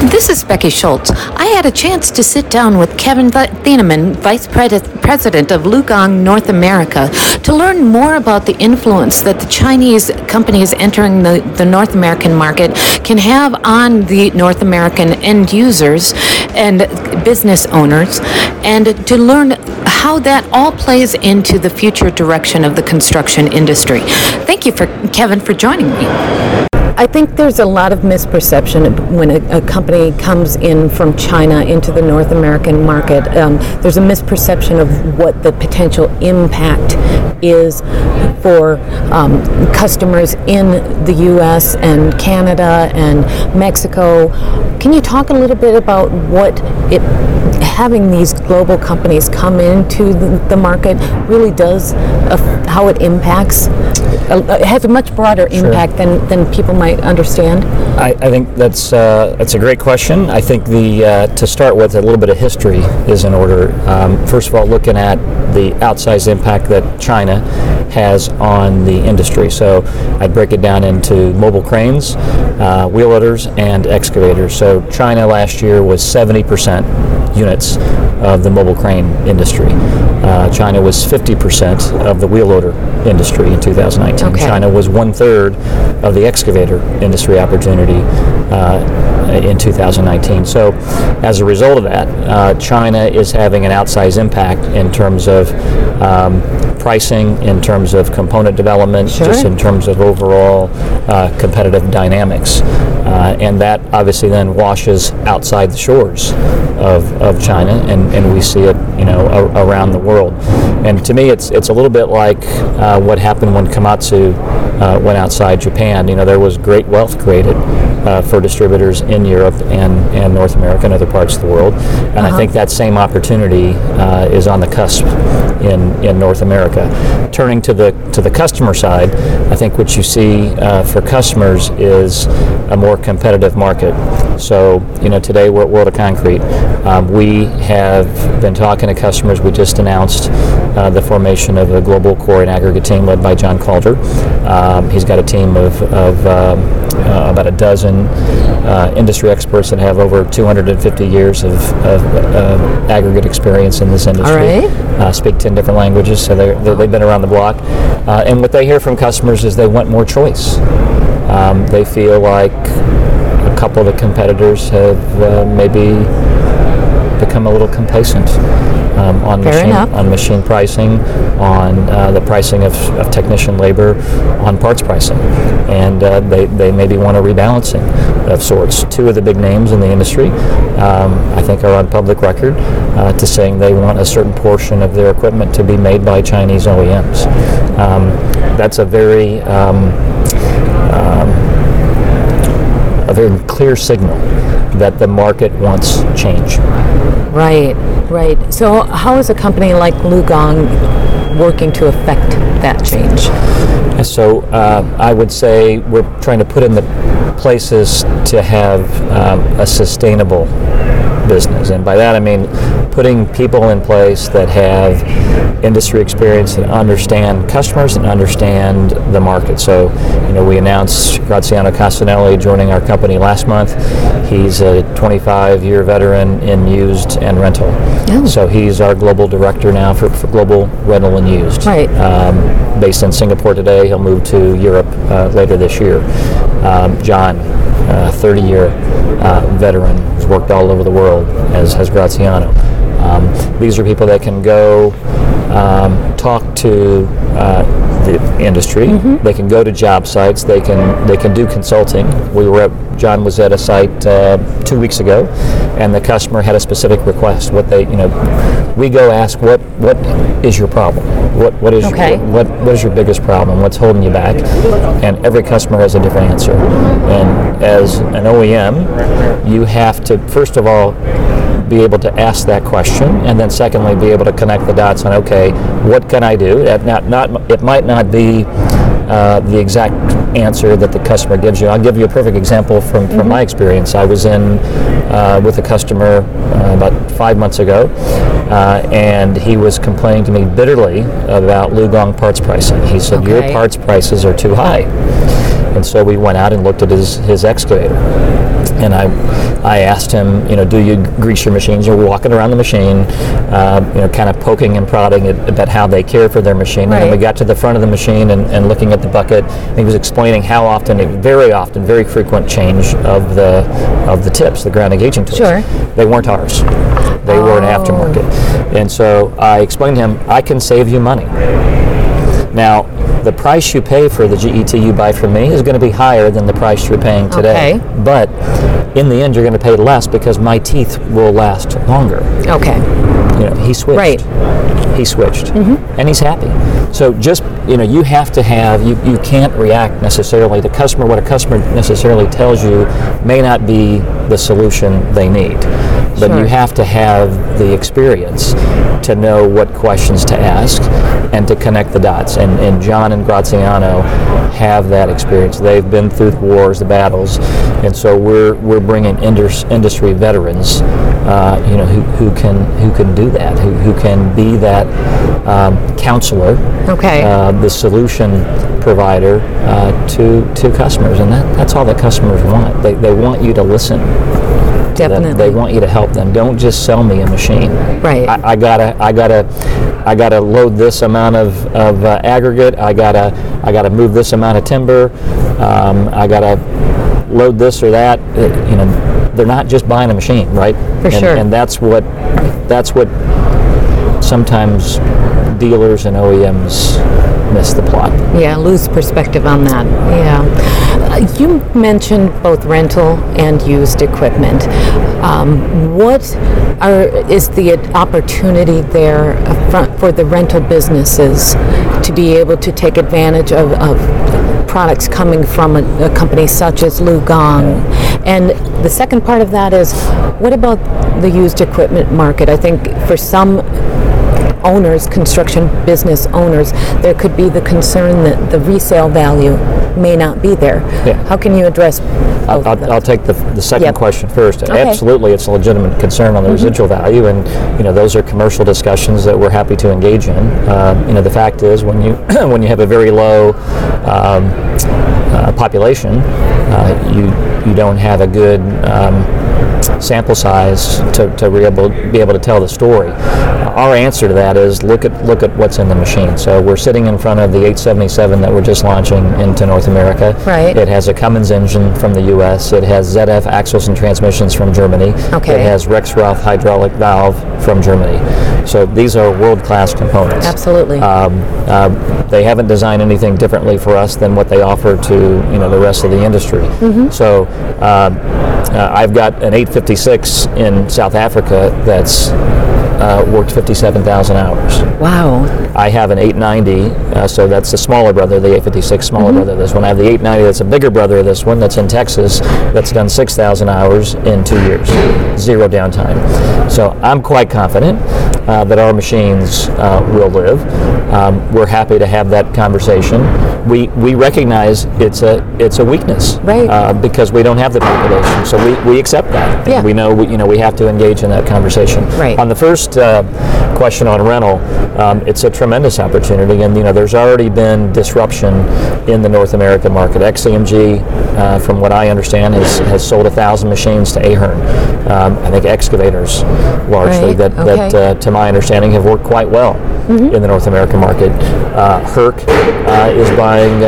This is Becky Schultz. I had a chance to sit down with Kevin Thieneman, Vice President of LiuGong North America, to learn more about the influence that the Chinese companies entering the, the North American market can have on the North American end users and business owners, and to learn how that all plays into the future direction of the construction industry. Thank you for Kevin for joining me. I think there's a lot of misperception when a, a, company comes in from China into the North American market. Um, there's a misperception of what the potential impact is for um, customers in the U.S. and Canada and Mexico. Can you talk a little bit about what it having these global companies come into the, the market really does, uh, how it impacts, it has a much broader impact sure. than, than people might understand? I, I think that's uh, that's a great question. I think the uh, to start with a little bit of history is in order. Um, first of all, looking at the outsized impact that China has on the industry. So I'd break it down into mobile cranes, uh, wheel loaders, and excavators. So China last year was 70% units of the mobile crane industry. Uh, China was 50% of the wheel loader industry in 2019. Okay. China was one third of the excavator industry opportunity uh, in 2019. So, as a result of that, uh, China is having an outsized impact in terms of um, pricing, in terms of component development, sure. just in terms of overall uh, competitive dynamics. Uh, and that obviously then washes outside the shores of, of China, and, and we see it, you know, a, around the world. And to me, it's it's a little bit like uh, what happened when Komatsu uh, went outside Japan. You know, there was great wealth created uh, for distributors in Europe and, and North America and other parts of the world. And uh-huh. I think that same opportunity uh, is on the cusp in, in North America. Turning to the to the customer side, I think what you see uh, for customers is a more competitive market. So, you know, today we're at World of Concrete. Um, we have been talking to customers. We just announced uh, the formation of a global core and aggregate team led by John Calder. Um, he's got a team of, of um, uh, about a dozen uh, industry experts that have over 250 years of, of uh, aggregate experience in this industry. Uh, speak 10 different languages, so they have been around the block. Uh, and what they hear from customers is they want more choice. Um, they feel like a couple of the competitors have uh, maybe become a little complacent um, on Fair machine enough. on machine pricing, on uh, the pricing of, of, technician labor, on parts pricing, and uh, they they maybe want a rebalancing of sorts. Two of the big names in the industry, um, I think, are on public record uh, to saying they want a certain portion of their equipment to be made by Chinese OEMs. Um, that's a very um, a very clear signal that the market wants change. Right, right. So, how is a company like LiuGong working to affect that change? So, uh, I would say we're trying to put in the places to have um, a sustainable business. And by that I mean putting people in place that have industry experience and understand customers and understand the market. So, you know, we announced Graziano Castanelli joining our company last month. He's a 25 year veteran in used and rental. Oh. So he's our global director now for, for global rental and used. Right. Um, based in Singapore today. He'll move to Europe uh, later this year. Um, John, uh, 30 year uh, veteran, worked all over the world, as has Graziano. Um, these are people that can go um, talk to uh, the industry. Mm-hmm. They can go to job sites. They can they can do consulting. We were at John was at a site uh, two weeks ago, and the customer had a specific request. What they you know, we go ask what what is your problem? What what is okay. your, what what is your biggest problem? What's holding you back? And every customer has a different answer. And as an OEM, you have to first of all be able to ask that question, and then secondly, be able to connect the dots on okay, what can I do? Not, not, it might not be uh, the exact answer that the customer gives you. I'll give you a perfect example from, from mm-hmm. my experience. I was in uh, with a customer uh, about five months ago, uh, and he was complaining to me bitterly about LiuGong parts pricing. He said, okay. Your parts prices are too high. And so we went out and looked at his, his excavator and I, I asked him, you know, do you grease your machines? You're walking around the machine, uh, you know, kind of poking and prodding it about how they care for their machine. And then we got to the front of the machine and, and looking at the bucket, and he was explaining how often, very often, very frequent change of the of the tips, the ground engaging tools. Sure. They weren't ours. They were an Oh. aftermarket. And so I explained to him, I can save you money. Now, the price you pay for the GET you buy from me is going to be higher than the price you're paying today. Okay. But in the end, you're going to pay less because my teeth will last longer. Okay. You know, he switched. Right. He switched, Mm-hmm. and he's happy. So just you know, you have to have you, you can't react necessarily The customer. What a customer necessarily tells you may not be the solution they need, but Sure. you have to have the experience to know what questions to ask and to connect the dots. And, and John and Graziano have that experience. They've been through the wars, the battles, and so we're we're bringing indus- industry veterans, uh, you know, who, who can who can do that, who, who can be that um, counselor, Okay. uh, the solution provider uh, to to customers, and that, that's all that customers want. They, they want you to listen. Definitely. They want you to help them. Don't just sell me a machine. Right. I, I gotta, I gotta, I gotta load this amount of, of uh, aggregate. I gotta, I gotta move this amount of timber. Um, I gotta load this or that. Uh, you know, they're not just buying a machine, right? For and, sure. And that's what, that's what sometimes dealers and OEMs miss the plot. Yeah, lose perspective on that. Yeah. Uh, you mentioned both rental and used equipment. Um, what are is the opportunity there uh, for the rental businesses to be able to take advantage of, of products coming from a, a company such as LiuGong? And the second part of that is, what about the used equipment market? I think for some owners, construction business owners, there could be the concern that the resale value may not be there. Yeah. How can you address I'll, I'll, take the, the second Yep. question first. Okay. Mm-hmm. Absolutely, it's a legitimate concern on the residual value, and you know those are commercial discussions that we're happy to engage in. Um, you know, the fact is when you when you have a very low um, uh, population, uh, you you don't have a good um, sample size to, to be, able, be able to tell the story. Our answer to that is look at look at what's in the machine. So we're sitting in front of the 877 that we're just launching into North America. Right. It has a Cummins engine from the U.S. It has ZF axles and transmissions from Germany. Okay. It has Rexroth hydraulic valve from Germany. So these are world-class components. Absolutely. Um, uh, they haven't designed anything differently for us than what they offer to you know the rest of the industry. Mm-hmm. So um, uh, I've got an 856 in South Africa that's uh, worked 57,000 hours. wow. I have an 890, uh, so that's the smaller brother, the 856 smaller brother of this one. I have the 890 that's a bigger brother of this one that's in Texas that's done 6,000 hours in two years, zero downtime. So I'm quite confident uh, that our machines uh, will live. Um, we're happy to have that conversation. We, we recognize it's a it's a weakness, Right. Uh, because we don't have the population, so we, we accept that. Yeah. We know we, you know we have to engage in that conversation. Right. On the first uh, question on rental, um, it's a tremendous opportunity, and you know there's already been disruption in the North American market. XCMG, uh, from what I understand, has, has sold a thousand machines to Ahern. Um, I think excavators, largely Right, that, that okay. Mm-hmm. uh, to my understanding, have worked quite well in the North American market. Uh, Herc uh, is buying uh,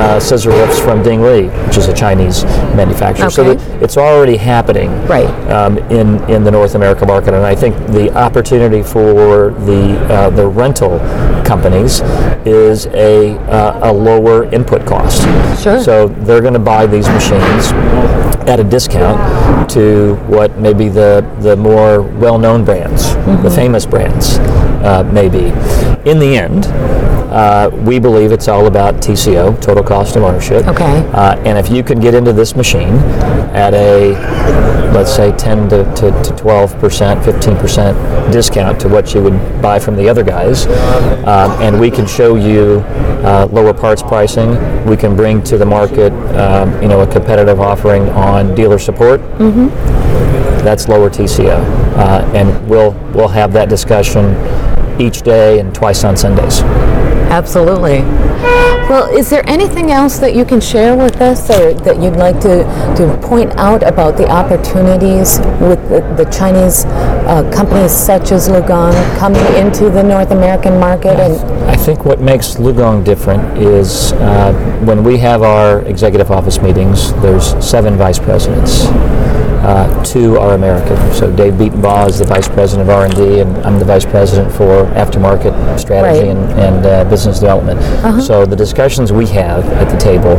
uh, scissor lifts from Dingli, which is a Chinese manufacturer. So Okay. that it's already happening Right. um, in in the North American market, and I think the opportunity for the uh, the rental companies is a uh, a lower input cost. Sure. So they're going to buy these machines at a discount to what maybe the the more well-known brands, the famous brands, uh, may be. In the end. Uh, we believe it's all about TCO, total cost of ownership. Okay. Uh, and if you can get into this machine at a, let's say, 10 to, to, to 12 percent, 15 percent discount to what you would buy from the other guys, um, and we can show you uh, lower parts pricing, we can bring to the market, um, you know, a competitive offering on dealer support. Mm-hmm. That's lower TCO, uh, and we'll we'll have that discussion each day and twice on Sundays. Absolutely. Well, is there anything else that you can share with us or that you'd like to, to point out about the opportunities with the, the Chinese uh, companies such as LiuGong coming into the North American market? And I think what makes LiuGong different is uh, when we have our executive office meetings, there's seven vice presidents uh, two are American. So Dave Beatonbaugh is the vice president of R&D, and I'm the vice president for aftermarket strategy Right. and, and uh, business development. So the discussions we have at the table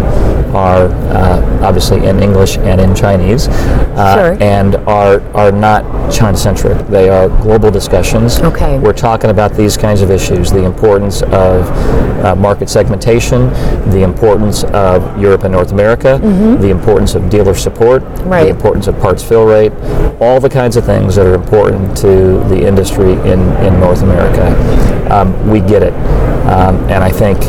are uh, obviously in English and in Chinese, uh, Sure. and are are not China-centric. They are global discussions. Okay. We're talking about these kinds of issues: the importance of uh, market segmentation, the importance of Europe and North America, the importance of dealer support, Mm-hmm. Right. the importance of parts fill rate, all the kinds of things that are important to the industry in, in North America. Um, we get it. Um, and I think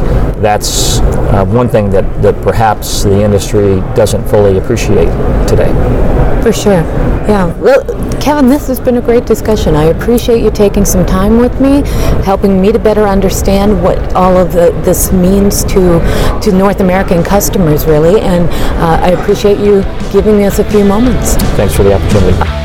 that's uh, one thing that, that perhaps the industry doesn't fully appreciate today. For sure. Yeah. Well, Kevin, this has been a great discussion. I appreciate you taking some time with me, helping me to better understand what all of the, this means to to North American customers, really. And uh, I appreciate you giving us a few moments. Thanks for the opportunity.